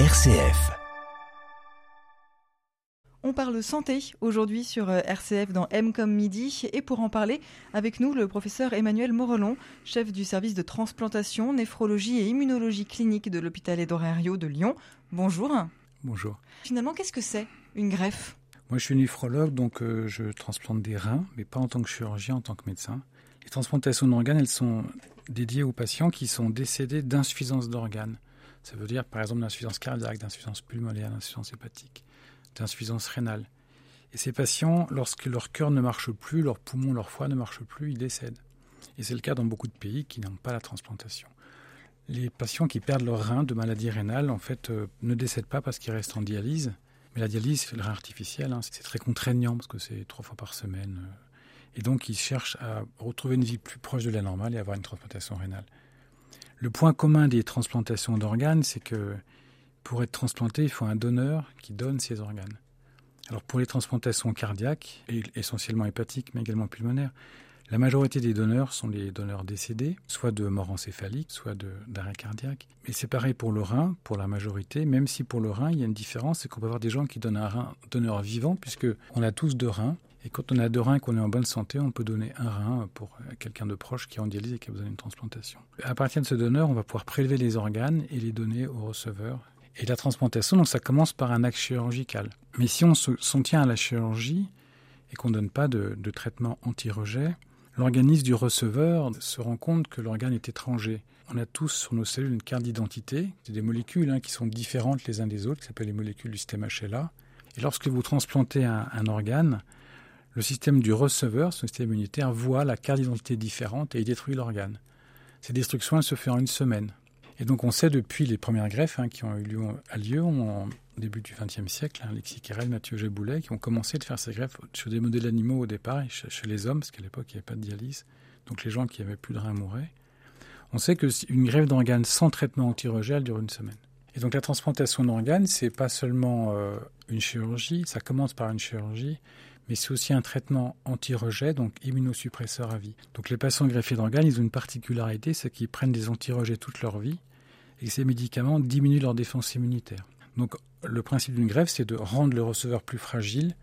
RCF. On parle santé aujourd'hui sur euh, RCF dans M comme midi et pour en parler avec nous le professeur Emmanuel Morelon, chef du service de transplantation, néphrologie et immunologie clinique de l'hôpital Edorario de Lyon. Bonjour. Bonjour. Finalement, qu'est-ce que c'est une greffe? Moi je suis néphrologue donc euh, je transplante des reins mais pas en tant que chirurgien, en tant que médecin. Les transplantations d'organes, elles sont dédiées aux patients qui sont décédés d'insuffisance d'organes. Ça veut dire par exemple d'insuffisance cardiaque, d'insuffisance pulmonaire, d'insuffisance hépatique, d'insuffisance rénale. Et ces patients, lorsque leur cœur ne marche plus, leur poumon, leur foie ne marche plus, ils décèdent. Et c'est le cas dans beaucoup de pays qui n'ont pas la transplantation. Les patients qui perdent leur rein de maladie rénale, en fait, euh, ne décèdent pas parce qu'ils restent en dialyse. Mais la dialyse, c'est le rein artificiel, hein, c'est très contraignant parce que c'est trois fois par semaine. Euh, et donc, ils cherchent à retrouver une vie plus proche de la normale et avoir une transplantation rénale. Le point commun des transplantations d'organes, c'est que pour être transplanté, il faut un donneur qui donne ses organes. Alors pour les transplantations cardiaques, et essentiellement hépatiques, mais également pulmonaires, la majorité des donneurs sont les donneurs décédés, soit de mort encéphalique, soit d'arrêt cardiaque. Mais c'est pareil pour le rein, pour la majorité, même si pour le rein, il y a une différence, c'est qu'on peut avoir des gens qui donnent un rein donneur vivant, puisque on a tous deux reins, et quand on a deux reins et qu'on est en bonne santé, on peut donner un rein pour quelqu'un de proche qui est en dialyse et qui a besoin d'une transplantation. À partir de ce donneur, on va pouvoir prélever les organes et les donner au receveur. Et la transplantation, donc ça commence par un acte chirurgical. Mais si on s'en tient à la chirurgie et qu'on ne donne pas de, traitement anti-rejet, l'organisme du receveur se rend compte que l'organe est étranger. On a tous sur nos cellules une carte d'identité, c'est des molécules hein, qui sont différentes les uns des autres, qui s'appellent les molécules du système HLA. Et lorsque vous transplantez un organe, le système du receveur, ce système immunitaire, voit la carte d'identité différente et il détruit l'organe. Cette destruction, se fait en une semaine. Et donc on sait depuis les premières greffes hein, qui ont eu lieu, à au début du XXe siècle, hein, Alexis Carrel, Mathieu Géboulet, qui ont commencé de faire ces greffes sur des modèles animaux au départ, chez, les hommes, parce qu'à l'époque il n'y avait pas de dialyse, donc les gens qui avaient plus de reins mouraient. On sait qu'une greffe d'organes sans traitement anti-rejet, dure une semaine. Et donc la transplantation d'organes, c'est pas seulement euh, une chirurgie, ça commence par une chirurgie, mais c'est aussi un traitement anti-rejet, donc immunosuppresseur à vie. Donc les patients greffés d'organes, ils ont une particularité, c'est qu'ils prennent des anti-rejets toute leur vie, et ces médicaments diminuent leur défense immunitaire. Donc le principe d'une greffe, c'est de rendre le receveur plus fragile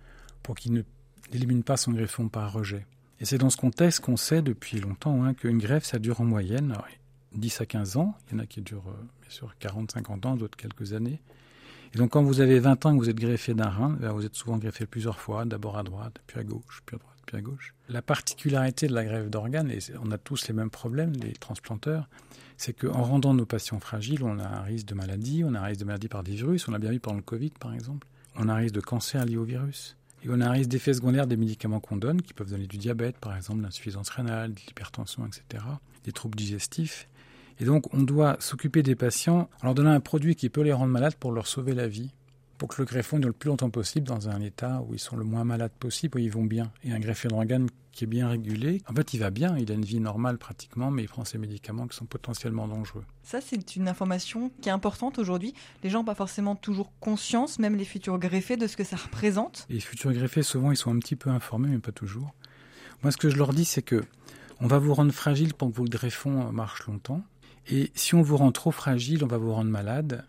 pour qu'il n'élimine pas son greffon par rejet. Et c'est dans ce contexte qu'on sait depuis longtemps hein, qu'une greffe, ça dure en moyenne 10 à 15 ans. Il y en a qui durent euh, bien sûr 40, 50 ans, d'autres quelques années. Et donc quand vous avez 20 ans que vous êtes greffé d'un rein, ben, vous êtes souvent greffé plusieurs fois, d'abord à droite, puis à gauche, puis à droite, puis à gauche. La particularité de la greffe d'organes, et on a tous les mêmes problèmes, les transplanteurs, c'est qu'en rendant nos patients fragiles, on a un risque de maladie, on a un risque de maladie par des virus, on a bien vu pendant le Covid par exemple, on a un risque de cancer lié au virus. Et on a un risque d'effets secondaires des médicaments qu'on donne, qui peuvent donner du diabète, par exemple, l'insuffisance rénale, de l'hypertension, etc., des troubles digestifs. Et donc, on doit s'occuper des patients en leur donnant un produit qui peut les rendre malades pour leur sauver la vie, pour que le greffon dure le plus longtemps possible dans un état où ils sont le moins malades possible, où ils vont bien. Et un greffé d'organe qui est bien régulé, en fait, il va bien, il a une vie normale pratiquement, mais il prend ses médicaments qui sont potentiellement dangereux. Ça, c'est une information qui est importante aujourd'hui. Les gens n'ont pas forcément toujours conscience, même les futurs greffés, de ce que ça représente. Les futurs greffés, souvent, ils sont un petit peu informés, mais pas toujours. Moi, ce que je leur dis, c'est que on va vous rendre fragile pour que vos greffons marchent longtemps. Et si on vous rend trop fragile, on va vous rendre malade.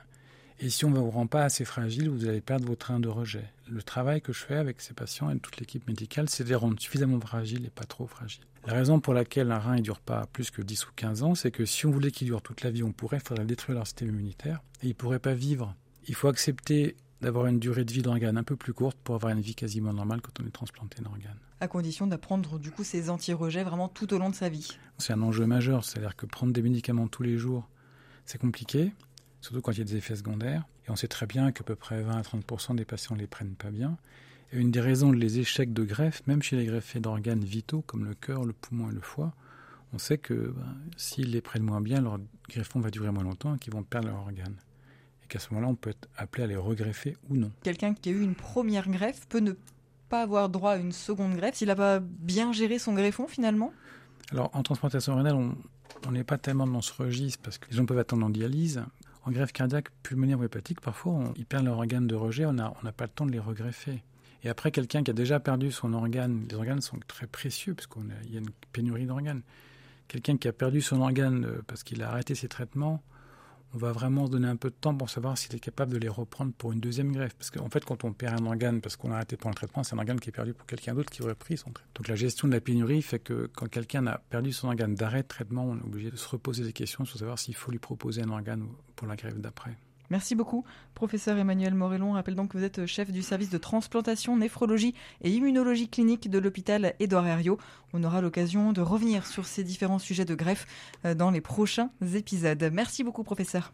Et si on ne vous rend pas assez fragile, vous allez perdre vos trains de rejet. Le travail que je fais avec ces patients et toute l'équipe médicale, c'est de les rendre suffisamment fragiles et pas trop fragiles. La raison pour laquelle un rein ne dure pas plus que 10 ou 15 ans, c'est que si on voulait qu'il dure toute la vie, on pourrait, il faudrait détruire leur système immunitaire et ils ne pourraient pas vivre. Il faut accepter d'avoir une durée de vie d'organe un peu plus courte pour avoir une vie quasiment normale quand on est transplanté d'organe. À condition d'apprendre du coup ces anti-rejets vraiment tout au long de sa vie. C'est un enjeu majeur, c'est-à-dire que prendre des médicaments tous les jours, c'est compliqué, surtout quand il y a des effets secondaires. Et on sait très bien qu'à peu près 20 à 30 des patients ne les prennent pas bien. Et une des raisons des échecs de greffe, même chez les greffés d'organes vitaux comme le cœur, le poumon et le foie, on sait que ben, s'ils les prennent moins bien, leur greffon va durer moins longtemps et qu'ils vont perdre leur organe qu'à ce moment-là, on peut être appelé à les regreffer ou non. Quelqu'un qui a eu une première greffe peut ne pas avoir droit à une seconde greffe s'il n'a pas bien géré son greffon finalement? Alors en transplantation rénale, on n'est pas tellement dans ce registre parce que les gens peuvent attendre en dialyse. En greffe cardiaque, pulmonaire ou hépatique, parfois ils perdent leur organe de rejet, on n'a pas le temps de les regreffer. Et après, quelqu'un qui a déjà perdu son organe, les organes sont très précieux parce qu'il y a une pénurie d'organes. Quelqu'un qui a perdu son organe euh, parce qu'il a arrêté ses traitements, on va vraiment se donner un peu de temps pour savoir s'il est capable de les reprendre pour une deuxième greffe. Parce qu'en fait, quand on perd un organe parce qu'on a arrêté pendant le traitement, c'est un organe qui est perdu pour quelqu'un d'autre qui aurait pris son traitement. Donc la gestion de la pénurie fait que quand quelqu'un a perdu son organe d'arrêt de traitement, on est obligé de se reposer des questions sur savoir s'il faut lui proposer un organe pour la greffe d'après. Merci beaucoup, professeur Emmanuel Morellon. Rappelle donc que vous êtes chef du service de transplantation, néphrologie et immunologie clinique de l'hôpital Édouard Herriot. On aura l'occasion de revenir sur ces différents sujets de greffe euh, dans les prochains épisodes. Merci beaucoup, professeur.